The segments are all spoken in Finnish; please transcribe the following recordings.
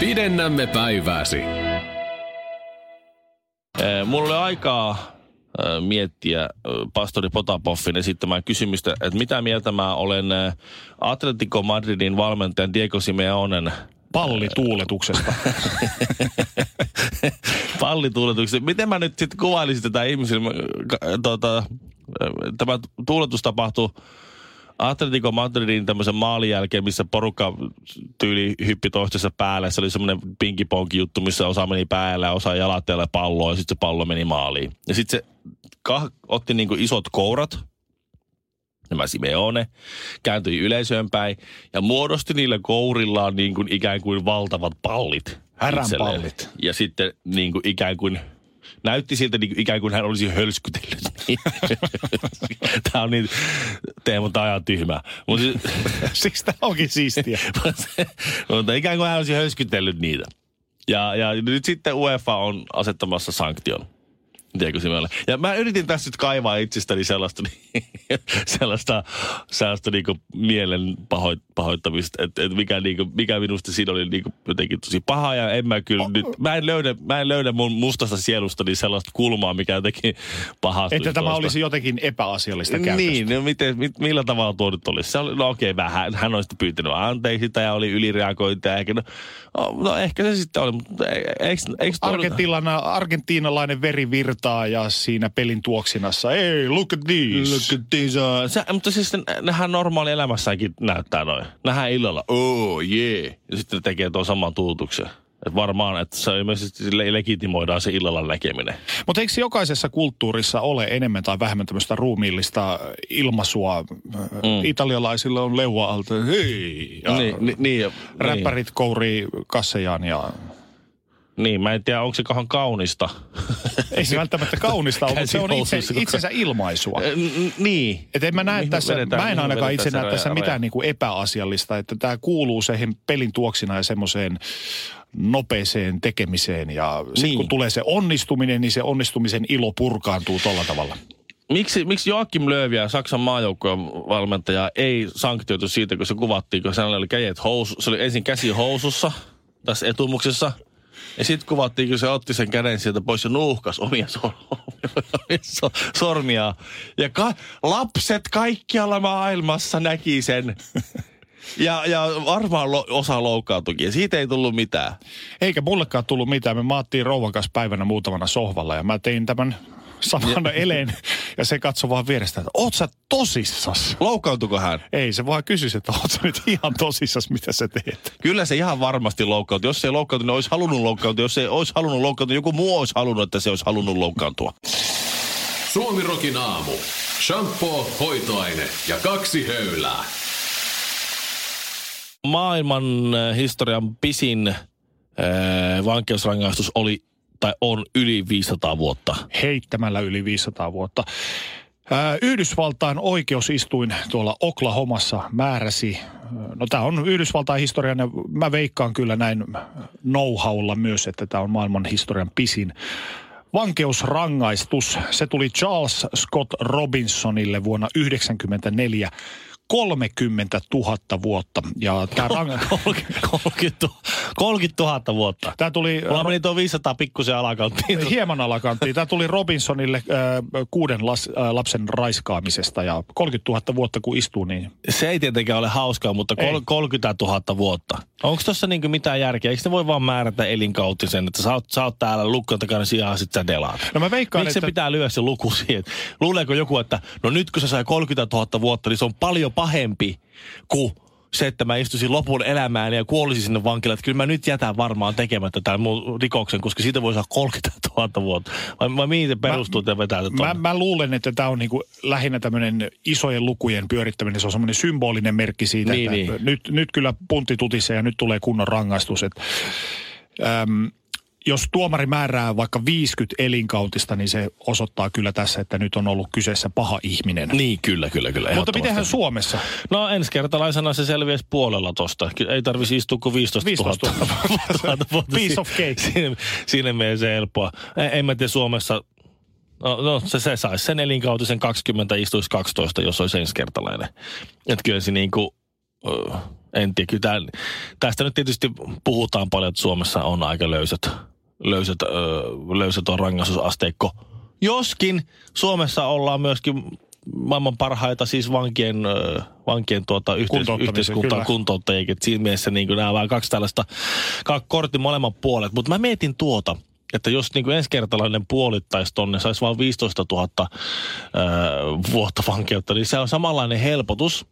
Pidennämme päivääsi. Mulla oli aikaa miettiä pastori Potapoffin esittämään kysymystä, että mitä mieltä mä olen Atletico Madridin valmentajan Diego Simeonen pallituuletuksesta. pallituuletuksesta. Miten mä nyt sitten kuvailisin tätä ihmisille? Tuota, tämä tuuletus tapahtui Atletico Madridin tämmöisen maalin jälkeen, missä porukka tyyli hyppi toistensa päälle. Se oli semmoinen pinkiponki juttu, missä osa meni päälle ja osa jalatteelle palloa ja sitten se pallo meni maaliin. Ja sitten se kah- otti niinku isot kourat, nämä Simeone, kääntyi yleisöön päin ja muodosti niillä kourillaan niin kuin ikään kuin valtavat pallit. Häränpallit. Ja sitten niin kuin ikään kuin näytti siltä niin ikään kuin hän olisi hölskytellyt. tämä on niin, Teemu, ihan tyhmä. Mut, Siksi tämä onkin siistiä. mutta ikään kuin hän olisi hölskytellyt niitä. Ja, ja nyt sitten UEFA on asettamassa sanktion. Tiedätkö Simeolle? Ja mä yritin tässä nyt kaivaa itsestäni sellaista, sellaista, sellaista niinku mielen pahoit, pahoittamista, että et mikä, niinku, mikä minusta siinä oli niinku jotenkin tosi paha ja en mä kyllä oh, nyt, mä en löydä, mä en löydä mun mustasta sielustani sellaista kulmaa, mikä jotenkin pahasti. Että tämä olisi jotenkin epäasiallista käytöstä. Niin, no miten, mit, millä tavalla tuo nyt olisi? Se oli, no okei, okay, vähän, hän olisi pyytänyt anteeksi ja oli ylireagointia. Ehkä, no, no, ehkä se sitten oli, mutta eikö, eikö Argentiinalainen, argentiinalainen virtaa ja siinä pelin tuoksinassa, ei, look at this. Look at this. Uh, se, mutta siis nehän normaali elämässäkin näyttää noin. Nähdään illalla, oh yeah. Ja sitten ne tekee tuon saman tuutuksen. Et varmaan, että se ilmeisesti legitimoidaan se illalla näkeminen. Mutta eikö jokaisessa kulttuurissa ole enemmän tai vähemmän tämmöistä ruumiillista ilmaisua? Mm. Italialaisilla on leua alta, hei! Ja niin, niin, niin, räppärit niin. kourii kassejaan ja niin, mä en tiedä, onko se kohan kaunista. Ei se välttämättä kaunista ole, mutta se on itse, itsensä ilmaisua. N- niin. Et en mä näe tässä, vedetään, mä en ainakaan itse näe tässä mitään niinku epäasiallista, että tämä kuuluu siihen pelin tuoksina ja semmoiseen nopeeseen tekemiseen. Ja sitten niin. kun tulee se onnistuminen, niin se onnistumisen ilo purkaantuu tolla tavalla. Miksi, miksi Joakim Lööviä, Saksan maajoukkojen valmentaja, ei sanktioitu siitä, kun se kuvattiin, kun hänellä oli kädet housu, se oli ensin käsi housussa tässä etumuksessa – ja sitten kuvattiin, kun se otti sen käden sieltä pois ja nuuhkas omia sor- sormia. Ja ka- lapset kaikkialla maailmassa näki sen. Ja, ja varmaan lo, osa loukkaantuikin. Siitä ei tullut mitään. Eikä mullekaan tullut mitään. Me maattiin rouvan kanssa päivänä muutamana sohvalla ja mä tein tämän samana eleen ja se katsoi vaan vierestä, että oot sä tosissas? Loukkaantuko hän? Ei, se vaan kysyi, että oot sä nyt ihan tosissas, mitä sä teet? Kyllä se ihan varmasti loukkaantui. Jos se ei loukkaantunut, niin olisi halunnut loukkaantua. Jos se ei olisi halunnut loukkaantua, joku muu olisi halunnut, että se olisi halunnut loukkaantua. Suomi Rokin aamu. Shampoo, hoitoaine ja kaksi höylää. Maailman äh, historian pisin äh, vankeusrangaistus oli tai on yli 500 vuotta. Heittämällä yli 500 vuotta. Yhdysvaltain oikeusistuin tuolla Oklahomassa määräsi, no tämä on Yhdysvaltain historian, ja mä veikkaan kyllä näin know myös, että tämä on maailman historian pisin vankeusrangaistus. Se tuli Charles Scott Robinsonille vuonna 1994 30 000 vuotta. Ja tämä rang... 30, 30 000 vuotta. Tämä tuli... Mulla meni tuo 500 pikkusen alakanttiin. Hieman alakanttiin. Tämä tuli Robinsonille äh, kuuden las, äh, lapsen raiskaamisesta ja 30 000 vuotta kun istuu, niin... Se ei tietenkään ole hauskaa, mutta kol- 30 000 vuotta. Onko tuossa niinku mitään järkeä? Eikö se voi vaan määrätä elinkautisen, että sä oot, sä oot täällä lukkon takana sijaan, sit sä delaat? No mä veikkaan, Miksi että... se pitää lyödä se luku siihen? Luuleeko joku, että no nyt kun se sai 30 000 vuotta, niin se on paljon pahempi kuin se, että mä istuisin lopun elämään ja kuolisin sinne vankilaan, että kyllä mä nyt jätän varmaan tekemättä tämän mun rikoksen, koska siitä voi saada 30 000 vuotta. Vai, vai mihin se perustuu, että vetää mä, mä, luulen, että tämä on niinku lähinnä tämmöinen isojen lukujen pyörittäminen, se on semmoinen symbolinen merkki siitä, niin, että niin. Nyt, nyt kyllä puntti tutissa ja nyt tulee kunnon rangaistus. Että, äm, jos tuomari määrää vaikka 50 elinkautista, niin se osoittaa kyllä tässä, että nyt on ollut kyseessä paha ihminen. Niin, kyllä, kyllä, kyllä. Mutta mitenhän Suomessa? No ensikertalaisena se selviäisi puolella tosta. Ei tarvisi istua kuin 15 000. 15 000. Piece of cake. Siinä, siinä menee se helppoa. En, en mä tiedä Suomessa, No, no se, se saisi sen elinkautisen 20, istuisi 12, jos olisi ensikertalainen. Että kyllä se niinku, ö, en tiedä, kyllä tää, tästä nyt tietysti puhutaan paljon, että Suomessa on aika löysät, löysät, ö, löysät on rangaistusasteikko. Joskin Suomessa ollaan myöskin maailman parhaita siis vankien, ö, vankien tuota, yhteis, Kuntouttamisen, yhteiskunta kyllä. kuntouttajia. Siinä mielessä niin nämä vaan kaksi tällaista kaksi kortin molemmat puolet. Mutta mä mietin tuota, että jos niin ensikertalainen puolittaisi tonne, saisi vain 15 000 ö, vuotta vankeutta, niin se on samanlainen helpotus.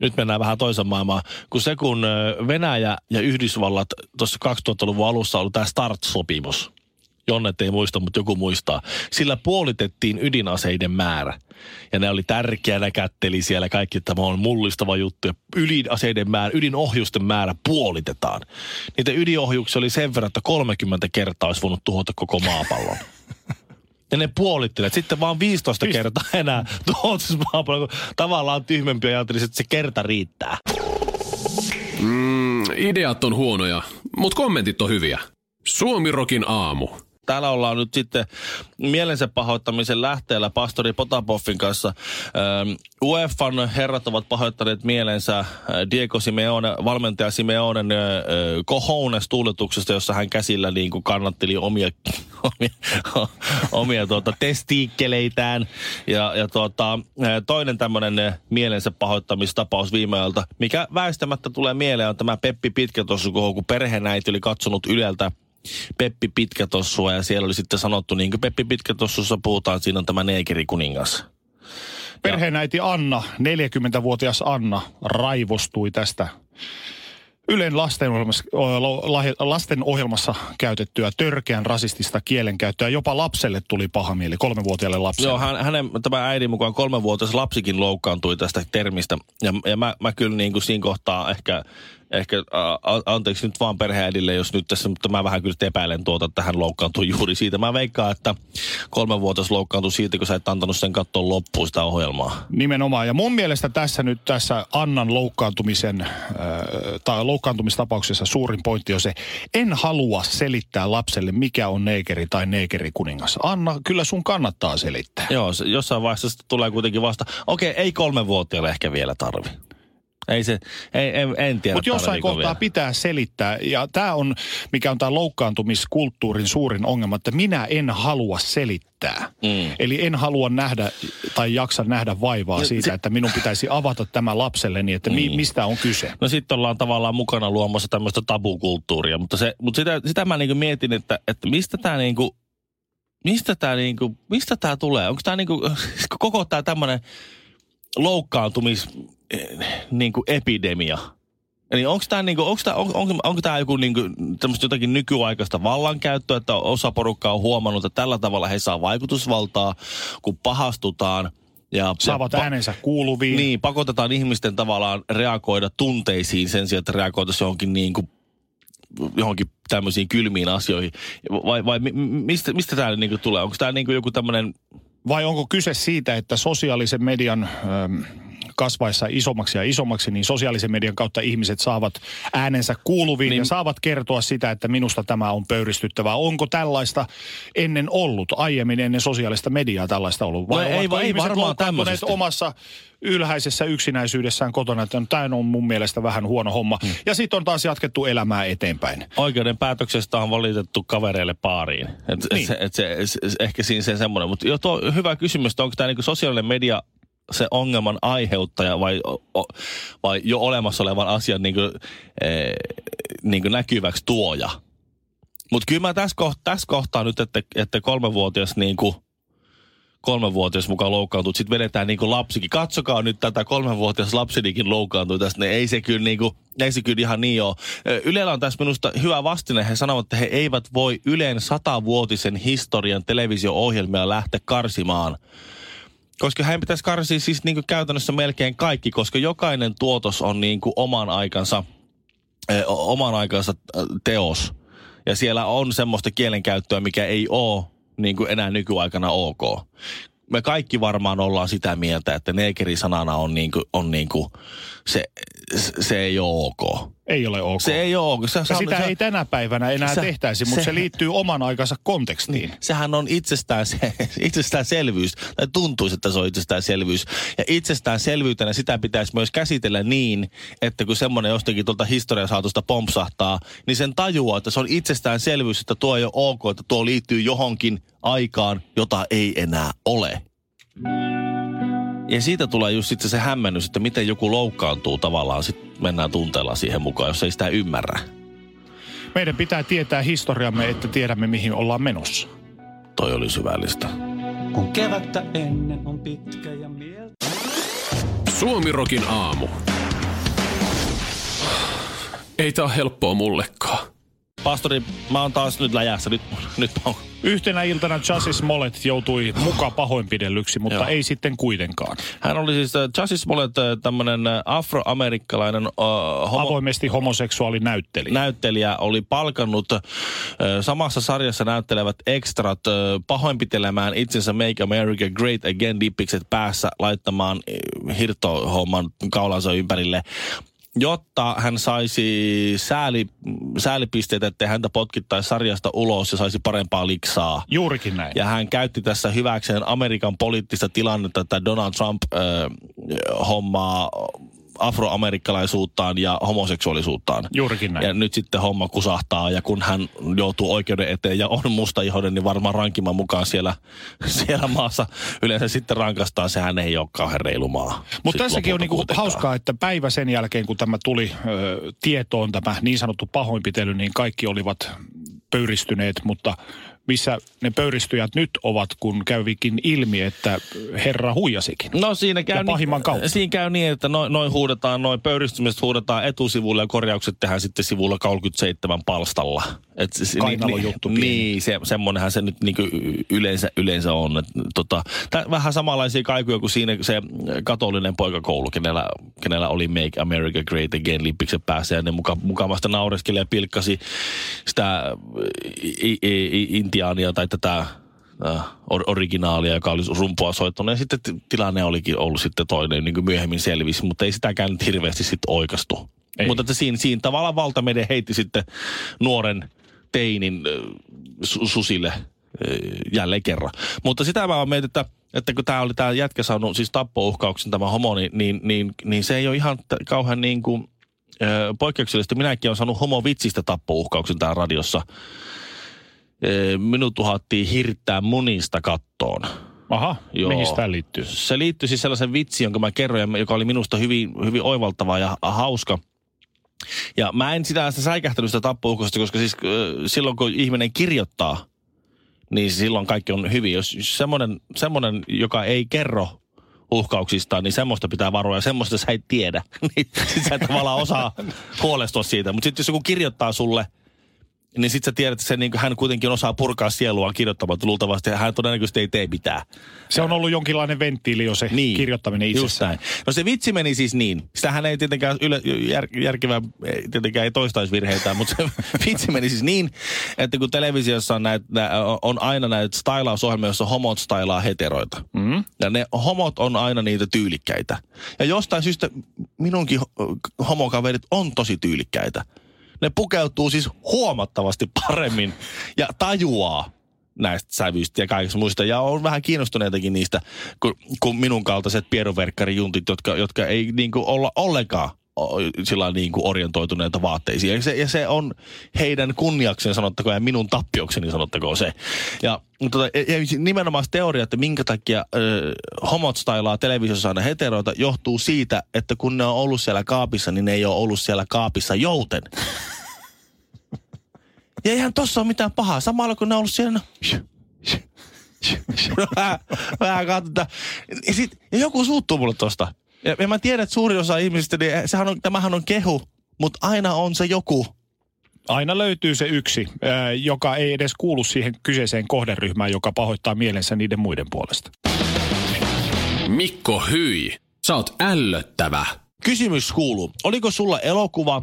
Nyt mennään vähän toisen maailmaan, kun se kun Venäjä ja Yhdysvallat tuossa 2000-luvun alussa ollut tämä START-sopimus. Jonnet ei muista, mutta joku muistaa. Sillä puolitettiin ydinaseiden määrä. Ja ne oli tärkeänä kätteli siellä kaikki, että tämä on mullistava juttu. Ja ydinaseiden määrä, ydinohjusten määrä puolitetaan. Niitä ydinohjuksia oli sen verran, että 30 kertaa olisi voinut tuhota koko maapallon. Ja ne puolittelivat. Sitten vaan 15 kertaa enää maapallon. kun Tavallaan tyhmempi ajattelisi, että se kerta riittää. Mm, ideat on huonoja, mutta kommentit on hyviä. Suomirokin aamu. Täällä ollaan nyt sitten mielensä pahoittamisen lähteellä pastori Potapoffin kanssa. Ähm, UEFan herrat ovat pahoittaneet mielensä äh, Diego Simeone, valmentaja Simeonen äh, äh, kohounes tuuletuksesta, jossa hän käsillä niin kuin kannatteli omia, omia, omia tuota, testiikkeleitään. Ja, ja tuota, äh, toinen tämmöinen äh, mielensä pahoittamistapaus viime ajalta, mikä väistämättä tulee mieleen, on tämä Peppi Pitkätossu, kun perheenäiti oli katsonut Yleltä Peppi Pitkätossua ja siellä oli sitten sanottu, niin kuin Peppi Pitkätossussa puhutaan, siinä on tämä neekerikuningas. Perheenäiti Anna, 40-vuotias Anna, raivostui tästä Ylen lastenohjelmassa, lastenohjelmassa käytettyä törkeän rasistista kielenkäyttöä. Jopa lapselle tuli paha mieli, kolmevuotiaalle lapselle. Joo, hän, hänen tämä äidin mukaan kolmenvuotias lapsikin loukkaantui tästä termistä. Ja, ja mä, mä kyllä niin kuin siinä kohtaa ehkä, ehkä äh, anteeksi nyt vaan perheäidille, jos nyt tässä, mutta mä vähän kyllä epäilen tuota, että hän loukkaantui juuri siitä. Mä veikkaan, että kolmenvuotias loukkaantui siitä, kun sä et antanut sen katsoa loppuun sitä ohjelmaa. Nimenomaan. Ja mun mielestä tässä nyt tässä Annan loukkaantumisen äh, tai loukkaantumistapauksessa suurin pointti on se, en halua selittää lapselle, mikä on neekeri tai neekerikuningas. Anna, kyllä sun kannattaa selittää. Joo, jossain vaiheessa tulee kuitenkin vasta. Okei, ei kolmenvuotiaalle ehkä vielä tarvi. Ei se, ei, en, en tiedä Mutta jossain tarviiko kohtaa vielä. pitää selittää. Ja tämä on, mikä on tämä loukkaantumiskulttuurin suurin ongelma, että minä en halua selittää. Mm. Eli en halua nähdä tai jaksa nähdä vaivaa siitä, että minun pitäisi avata tämä lapselleni, että mi, Niin. mistä on kyse. No sitten ollaan tavallaan mukana luomassa tämmöistä tabukulttuuria, mutta, se, mutta sitä, sitä mä niinku mietin, että, että mistä tämä niinku, mistä tämä niinku, mistä tää tulee? Onko tämä niinku, koko tämä tämmöinen loukkaantumis eh, niinku epidemia? Eli onko tämä niinku, onko tää, on, onko, onko tää joku niinku, jotakin nykyaikaista vallankäyttöä, että osa porukkaa on huomannut, että tällä tavalla he saa vaikutusvaltaa, kun pahastutaan. Ja, Saavat pa- äänensä kuuluviin. niin, pakotetaan ihmisten tavallaan reagoida tunteisiin sen sijaan, että reagoitaisiin johonkin niin kuin johonkin tämmöisiin kylmiin asioihin. Vai, vai mi- mistä, mistä tämä niin tulee? Onko tämä niin joku tämmöinen... Vai onko kyse siitä, että sosiaalisen median ähm, kasvaessa isommaksi ja isommaksi, niin sosiaalisen median kautta ihmiset saavat äänensä kuuluviin niin. Ja saavat kertoa sitä, että minusta tämä on pöyristyttävää. Onko tällaista ennen ollut, aiemmin ennen sosiaalista mediaa tällaista ollut? No ei- ovatko ei ihmiset varmaan tämmöisestä. omassa ylhäisessä yksinäisyydessään kotona, että tämä on mun mielestä vähän huono homma. Hmm. Ja sitten on taas jatkettu elämää eteenpäin. Oikeuden päätöksestä on valitettu kavereille paariin. Et, Niin. et se, et se, se, ehkä siinä se semmoinen. Mutta hyvä kysymys, että onko tämä niin sosiaalinen media se ongelman aiheuttaja vai, vai jo olemassa olevan asian niin kuin, eh, niin kuin näkyväksi tuoja. Mutta kyllä mä tässä, koht, tässä kohtaa nyt, että, että kolmevuotias niin kuin, kolmenvuotias mukaan loukkaantuu, sitten vedetään niin kuin lapsikin. Katsokaa nyt tätä kolmenvuotias lapsinikin loukkaantui tästä, niin ei se kyllä niin kuin, ei se kyllä ihan niin ole. Ylellä on tässä minusta hyvä vastine. He sanovat, että he eivät voi Ylen satavuotisen historian televisio-ohjelmia lähteä karsimaan. Koska hän pitäisi karsia siis niin kuin käytännössä melkein kaikki, koska jokainen tuotos on niin kuin oman aikansa, ö, oman aikansa ö, teos. Ja siellä on semmoista kielenkäyttöä, mikä ei ole niin kuin enää nykyaikana ok. Me kaikki varmaan ollaan sitä mieltä, että neekeri-sanana on, niin kuin, on niin kuin, se, se ei ole ok. Ei ole ok. Se ei ole ok. Se, se on, sitä se, ei tänä päivänä enää se- tehtäisi, mutta se- se liittyy oman aikansa kontekstiin. sehän on itsestään, se, itsestäänselvyys, tai tuntuisi, että se on itsestäänselvyys. Ja itsestäänselvyytenä sitä pitäisi myös käsitellä niin, että kun semmoinen jostakin tuolta historiasaatosta pompsahtaa, niin sen tajuaa, että se on itsestäänselvyys, että tuo ei ole ok, että tuo liittyy johonkin aikaan, jota ei enää ole. Ja siitä tulee just sitten se hämmennys, että miten joku loukkaantuu tavallaan, sitten mennään tunteella siihen mukaan, jos ei sitä ymmärrä. Meidän pitää tietää historiamme, että tiedämme mihin ollaan menossa. Toi oli syvällistä. Kun kevättä ennen on pitkä ja mieltä. Suomirokin aamu. Ei tää ole helppoa mullekaan. Pastori, mä oon taas nyt läjässä. Nyt, nyt mä oon Yhtenä iltana Chassis Smollett joutui muka pahoinpidellyksi, mutta Joo. ei sitten kuitenkaan. Hän oli siis äh, Jussi Smollett, äh, tämmönen äh, afroamerikkalainen äh, homo, Avoimesti homoseksuaali näytteli. näyttelijä, oli palkannut äh, samassa sarjassa näyttelevät ekstrat äh, pahoinpitelemään itsensä Make America Great Again dippikset päässä laittamaan äh, hirttohomman kaulansa ympärille jotta hän saisi sääli, säälipisteitä, että häntä potkittaisi sarjasta ulos ja saisi parempaa liksaa. Juurikin näin. Ja hän käytti tässä hyväkseen Amerikan poliittista tilannetta, että Donald Trump äh, hommaa afroamerikkalaisuuttaan ja homoseksuaalisuuttaan. Juurikin näin. Ja nyt sitten homma kusahtaa ja kun hän joutuu oikeuden eteen ja on mustaihoinen, niin varmaan rankimman mukaan siellä, siellä maassa yleensä sitten rankastaa. Sehän ei ole kauhean reilu maa. Mutta Sitten tässäkin on niinku hauskaa, että päivä sen jälkeen, kun tämä tuli ö, tietoon, tämä niin sanottu pahoinpitely, niin kaikki olivat pöyristyneet, mutta missä ne pöyristyjät nyt ovat, kun kävikin ilmi, että herra huijasikin. No siinä käy, Ja pahimman kautta. siinä käy niin, että noin noi huudetaan, noin pöyristymiset huudetaan etusivulla ja korjaukset tehdään sitten sivulla 37 palstalla. Et se- Kainalon juttu pieni. Niin, se, semmonenhan se nyt niinku y- yleensä, yleensä on. Et, tota, tää, vähän samanlaisia kaikuja kuin siinä se katolinen poikakoulu, kenellä, kenellä oli Make America Great Again lippiksen päässä ja ne muka, mukamasta naureskeli ja pilkkasi sitä i, i, i, intiaania tai tätä äh, or- originaalia, joka oli rumpua soittanut. Ja sitten tilanne olikin ollut sitten toinen, niin kuin myöhemmin selvisi, mutta ei sitäkään nyt hirveästi sitten oikastu. Ei. Mutta että siinä, siinä tavallaan valtamede heitti sitten nuoren teinin su- susille jälleen kerran. Mutta sitä mä mietin, että, että kun tämä oli tämä jätkä saanut siis tappouhkauksen tämä homo, niin, niin, niin, niin se ei ole ihan t- kauhean niin kuin, äh, poikkeuksellista. Minäkin olen saanut homovitsistä tappouhkauksen täällä radiossa. Minut uhattiin hirttää munista kattoon. Aha, Joo. mihin tämä liittyy? Se liittyi siis sellaisen vitsi, jonka mä kerroin, joka oli minusta hyvin, hyvin oivaltava ja hauska. Ja mä en sitä, sitä säikähtänyt sitä tappouhkausta, koska siis äh, silloin kun ihminen kirjoittaa, niin silloin kaikki on hyvin. Jos semmoinen, semmoinen joka ei kerro uhkauksistaan, niin semmoista pitää varoa ja semmoista sä et tiedä. niin sä et tavallaan osaa huolestua siitä. Mutta sitten jos joku kirjoittaa sulle, niin sitten sä tiedät, että se, niin hän kuitenkin osaa purkaa sieluaan kirjoittamaan. Luultavasti hän todennäköisesti ei tee mitään. Se on ollut jonkinlainen venttiili jo se Niin, kirjoittaminen itsessään. No se vitsi meni siis niin. Sitähän ei tietenkään yle, jär, järkevää, ei, tietenkään ei toistaisi virheitä, mutta se vitsi meni siis niin, että kun televisiossa on, näitä, nä, on aina näitä stylausohjelmia, joissa homot stylaa heteroita. Mm. Ja ne homot on aina niitä tyylikkäitä. Ja jostain syystä minunkin ho- homokaverit on tosi tyylikkäitä. Ne pukeutuu siis huomattavasti paremmin ja tajuaa näistä sävyistä ja kaikista muista. Ja on vähän kiinnostuneitakin niistä kuin, kuin minun kaltaiset pieroverkkarijuntit, jotka, jotka ei niin kuin olla ollenkaan sillä niin kuin orientoituneita vaatteisiin. Ja se, ja se on heidän kunniakseen sanottakoon ja minun tappiokseni sanottakoon se. Ja, tota, ja nimenomaan se teoria, että minkä takia ö, homot stylaa televisiossa aina heteroita, johtuu siitä, että kun ne on ollut siellä kaapissa, niin ne ei ole ollut siellä kaapissa jouten. Ja eihän tossa ole mitään pahaa. Samalla kun ne on ollut siellä, no, vähän, vähän katsotaan. Ja, sit, ja joku suuttuu mulle tosta. Ja, ja mä tiedän, että suurin osa ihmisistä, niin sehän on, tämähän on kehu, mutta aina on se joku. Aina löytyy se yksi, joka ei edes kuulu siihen kyseiseen kohderyhmään, joka pahoittaa mielensä niiden muiden puolesta. Mikko Hyi, sä oot ällöttävä. Kysymys kuuluu, oliko sulla elokuva,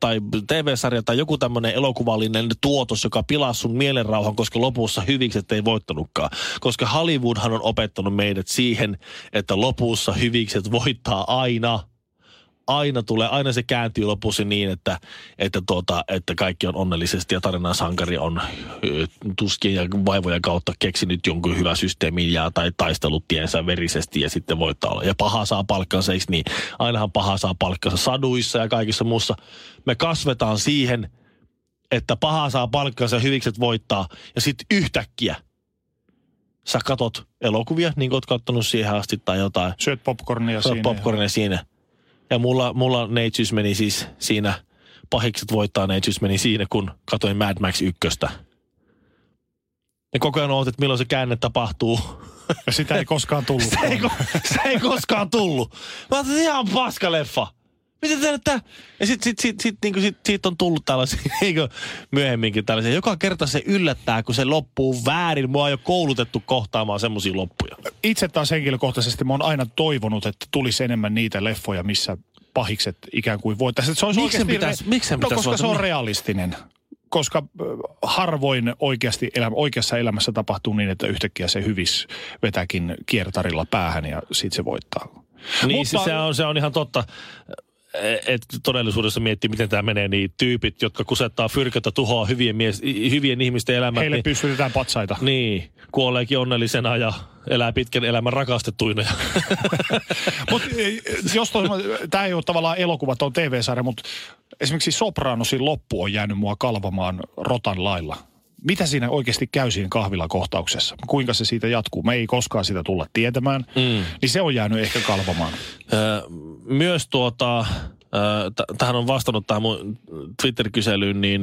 tai TV-sarja tai joku tämmöinen elokuvallinen tuotos, joka pilaa sun mielenrauhan, koska lopussa hyvikset ei voittanutkaan. Koska Hollywoodhan on opettanut meidät siihen, että lopussa hyvikset voittaa aina – aina tulee, aina se kääntyy lopussa niin, että, että, tuota, että kaikki on onnellisesti ja tarinan sankari on ö, tuskien ja vaivojen kautta keksinyt jonkun hyvä systeemin ja tai taistellut tiensä verisesti ja sitten voittaa olla. Ja paha saa palkkansa, eikö niin? Ainahan paha saa palkkansa saduissa ja kaikissa muussa. Me kasvetaan siihen, että paha saa palkkansa ja hyvikset voittaa ja sitten yhtäkkiä sä katot elokuvia, niin kuin oot kattonut siihen asti tai jotain. Syöt popcornia on siinä. popcornia siinä. Ja mulla, mulla neitsyys meni siis siinä, pahikset voittaa neitsyys meni siinä, kun katoin Mad Max 1. Ja koko ajan ootit, milloin se käänne tapahtuu. Ja sitä ei koskaan tullut. Se ei, se ei koskaan tullut. Mä ajattelin, että ihan paska leffa. Miten nyt tää? Ja sit, sit, sit, sit, niinku sit, siitä on tullut tällaisia niinku myöhemminkin tällaisia. Joka kerta se yllättää, kun se loppuu väärin. Mua on jo koulutettu kohtaamaan semmoisia loppuja. Itse taas henkilökohtaisesti mä oon aina toivonut, että tulisi enemmän niitä leffoja, missä pahikset ikään kuin voittaisiin. Se olisi Miksi pitäisi- miksi sen no, pitäisi koska se on realistinen. Koska harvoin oikeasti elämä, oikeassa elämässä tapahtuu niin, että yhtäkkiä se hyvis vetääkin kiertarilla päähän ja sitten se voittaa. Niin, Mutta- Mutta... se, on, se on ihan totta. Että todellisuudessa miettii, miten tämä menee, niin tyypit, jotka kusettaa fyrkötä, tuhoaa hyvien, mies, hyvien ihmisten elämät, Heille niin, pystytetään patsaita. niin, kuoleekin onnellisena ja elää pitkän elämän rakastettuina. Mutta jos tämä ei ole tavallaan elokuva, tämä on TV-sarja, mutta esimerkiksi Sopranosin loppu on jäänyt mua kalvamaan rotan lailla. Mitä siinä oikeasti käy siinä kahvilakohtauksessa? Kuinka se siitä jatkuu? Me ei koskaan sitä tulla tietämään. Mm. Niin se on jäänyt ehkä kalvamaan. Ö, Myös tuota, tähän on vastannut tähän mun Twitter-kyselyyn, niin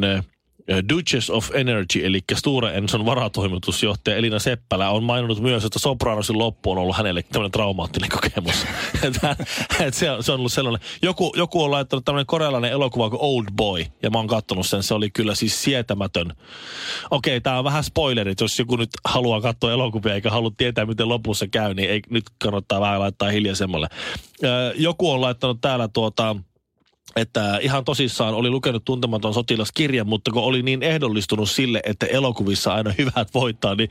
Duchess of Energy, eli Stura Enson varatoimitusjohtaja Elina Seppälä on maininnut myös, että Sopranosin loppu on ollut hänelle tämmöinen traumaattinen kokemus. että se, on- se on ollut sellainen. Joku, joku on laittanut tämmöinen korealainen elokuva kuin Old Boy, ja mä oon kattonut sen. Se oli kyllä siis sietämätön. Okei, tää on vähän spoilerit. Jos joku nyt haluaa katsoa elokuvia eikä halua tietää, miten lopussa käy, niin ei, nyt kannattaa vähän laittaa hiljaisemmalle. Joku on laittanut täällä tuota, että ihan tosissaan oli lukenut tuntematon sotilaskirjan, mutta kun oli niin ehdollistunut sille, että elokuvissa aina hyvät voittaa, niin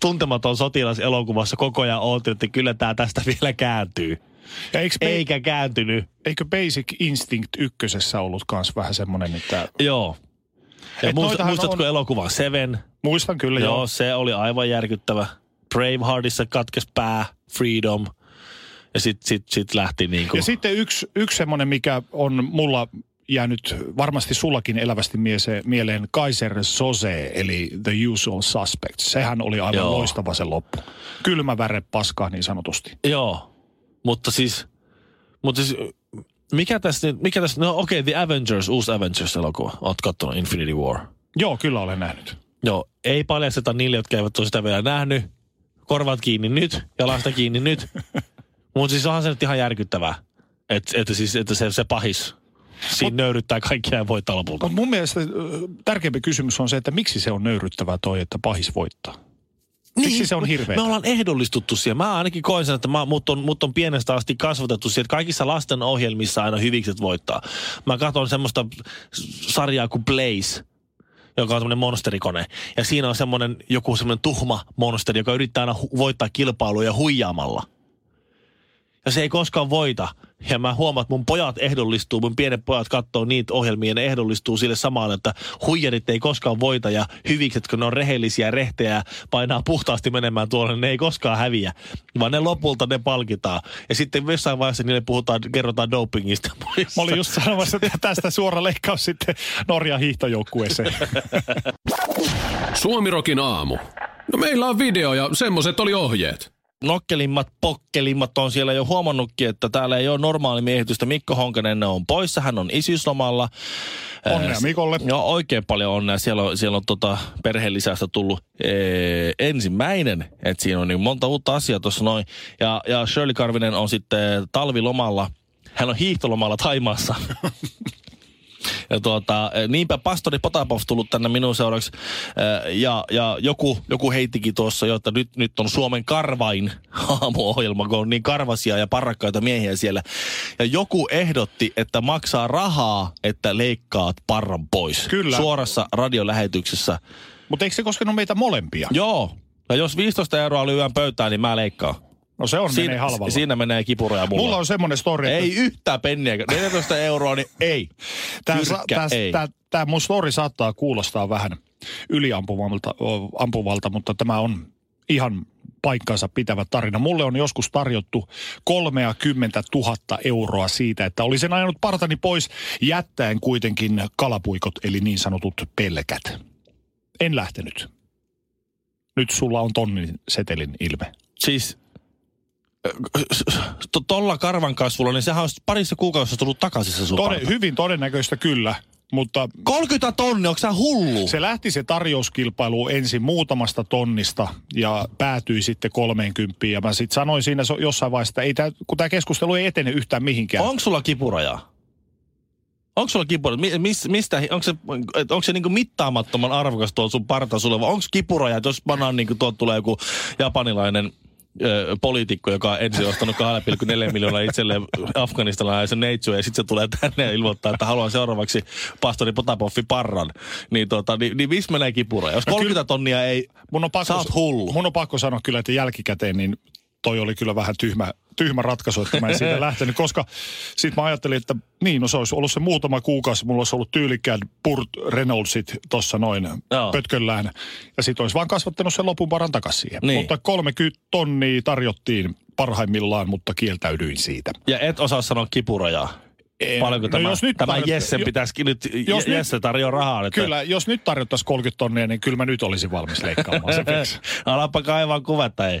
tuntematon sotilas elokuvassa koko ajan ootin, että kyllä tämä tästä vielä kääntyy. Ja eikö, Ba- Eikä kääntynyt. eikö Basic Instinct ykkösessä ollut myös vähän semmoinen, että Joo. Ja Et muist, muistatko on- elokuvan Seven? muistan kyllä Joo, joo. se oli aivan järkyttävä. Braveheartissa katkes pää, Freedom. Ja sitten sit, sit lähti niin kuin... Ja sitten yksi, yksi semmoinen, mikä on mulla jäänyt varmasti sullakin elävästi miese, mieleen Kaiser Sose, eli The Usual Suspects. Sehän oli aivan Joo. loistava se loppu. Kylmä väre paskaa niin sanotusti. Joo, mutta siis, mutta siis mikä tässä nyt, mikä tässä, no okei, okay, The Avengers, uusi Avengers-elokuva. Oot kattonut Infinity War. Joo, kyllä olen nähnyt. Joo, ei paljasteta niille, jotka eivät ole sitä vielä nähnyt. Korvat kiinni nyt, jalasta kiinni nyt. Mutta siis onhan se nyt ihan järkyttävää, että, että, siis, että se, se pahis siinä nöyryttää kaikkia ja voittaa lopulta. Mun mielestä tärkeämpi kysymys on se, että miksi se on nöyryttävää toi, että pahis voittaa. Miksi se on mut hirveetä? Me ollaan ehdollistuttu siihen. Mä ainakin koen sen, että mä, mut, on, mut on pienestä asti kasvatettu siihen, että kaikissa lasten ohjelmissa aina hyvikset voittaa. Mä katson semmoista sarjaa kuin Blaze, joka on semmoinen monsterikone. Ja siinä on semmoinen joku semmoinen tuhma monsteri, joka yrittää aina hu- voittaa kilpailuja huijaamalla. Ja se ei koskaan voita. Ja mä huomaan, että mun pojat ehdollistuu, mun pienet pojat katsoo niitä ohjelmia ja ne ehdollistuu sille samalle, että huijarit ei koskaan voita ja hyvikset, kun ne on rehellisiä, rehtejä, painaa puhtaasti menemään tuolle, niin ne ei koskaan häviä, vaan ne lopulta ne palkitaan. Ja sitten jossain vaiheessa niille puhutaan, kerrotaan dopingista. Mä olin just sanomassa, että tästä suora leikkaus sitten Norjan hiihtojoukkueeseen. Suomirokin aamu. No meillä on video ja semmoset oli ohjeet. Nokkelimmat, pokkelimmat on siellä jo huomannutkin, että täällä ei ole normaali miehitystä. Mikko Honkanen on poissa, hän on isyyslomalla. Onnea Ää, Mikolle. Joo, oikein paljon onnea. Siellä on, siellä on tota perheen lisästä tullut ee, ensimmäinen. että siinä on niin monta uutta asiaa tuossa noin. Ja, ja Shirley Karvinen on sitten talvilomalla. Hän on hiihtolomalla Taimaassa. Ja tuota, niinpä pastori Potapov tullut tänne minun seuraksi. Ja, ja joku, joku heittikin tuossa jo, että nyt, nyt on Suomen karvain aamuohjelma, kun on niin karvasia ja parrakkaita miehiä siellä. Ja joku ehdotti, että maksaa rahaa, että leikkaat parran pois. Kyllä. Suorassa radiolähetyksessä. Mutta eikö se koskenut meitä molempia? Joo. Ja jos 15 euroa lyön pöytään, niin mä leikkaan. No se on menee halvalla. siinä menee kipuroja mulla. Mulla on semmoinen story, että Ei yhtään penniä. 14 euroa, niin ei. Tämä, ei. tää, tää mun story saattaa kuulostaa vähän yliampuvalta, ampuvalta, mutta tämä on ihan paikkansa pitävä tarina. Mulle on joskus tarjottu 30 000 euroa siitä, että olisin ajanut partani pois jättäen kuitenkin kalapuikot, eli niin sanotut pelkät. En lähtenyt. Nyt sulla on tonnin setelin ilme. Siis to- tolla karvan kasvulla, niin sehän olisi parissa kuukaudessa tullut takaisin se sun Tode, hyvin todennäköistä kyllä, mutta 30 tonnia, onko sä hullu? Se lähti se tarjouskilpailu ensin muutamasta tonnista ja päätyi sitten 30. Ja mä sitten sanoin siinä jossain vaiheessa, että ei tää, kun tämä keskustelu ei etene yhtään mihinkään. Onko sulla kipurajaa? Onko sulla kipuraja? Mi- mis, mistä, onko se, onko se niinku mittaamattoman arvokas tuo sun parta sulle, vai onko kipuraja, jos pannaan niinku tuolta tulee joku japanilainen ö, poliitikko, joka on ensin ostanut 2,4 miljoonaa itselleen afganistalaisen neitsyä, ja sitten se tulee tänne ja ilmoittaa, että haluan seuraavaksi pastori Potapoffi parran. Niin, tota, niin, niin missä menee kipuraja? Jos 30 tonnia ei, Mun on pakko, sä oot hullu. Mun on pakko sanoa kyllä, että jälkikäteen niin toi oli kyllä vähän tyhmä, tyhmä ratkaisu, että mä en siitä lähtenyt, koska sitten mä ajattelin, että niin, no se olisi ollut se muutama kuukausi, mulla olisi ollut tyylikkäät Purt Reynoldsit tuossa noin Joo. pötköllään, ja sitten olisi vaan kasvattanut sen lopun paran takaisin siihen. Niin. Mutta 30 tonnia tarjottiin parhaimmillaan, mutta kieltäydyin siitä. ja et osaa sanoa kipurajaa. En- Paljonko no tämä, jos nyt tämä tarjot- jo- pitäisikin nyt, jos Jesse tarjoaa rahaa. Että Kyllä, jos nyt tarjottaisiin 30 tonnia, niin kyllä mä nyt olisin valmis leikkaamaan se. Alapa kaivaa kuvetta, ei.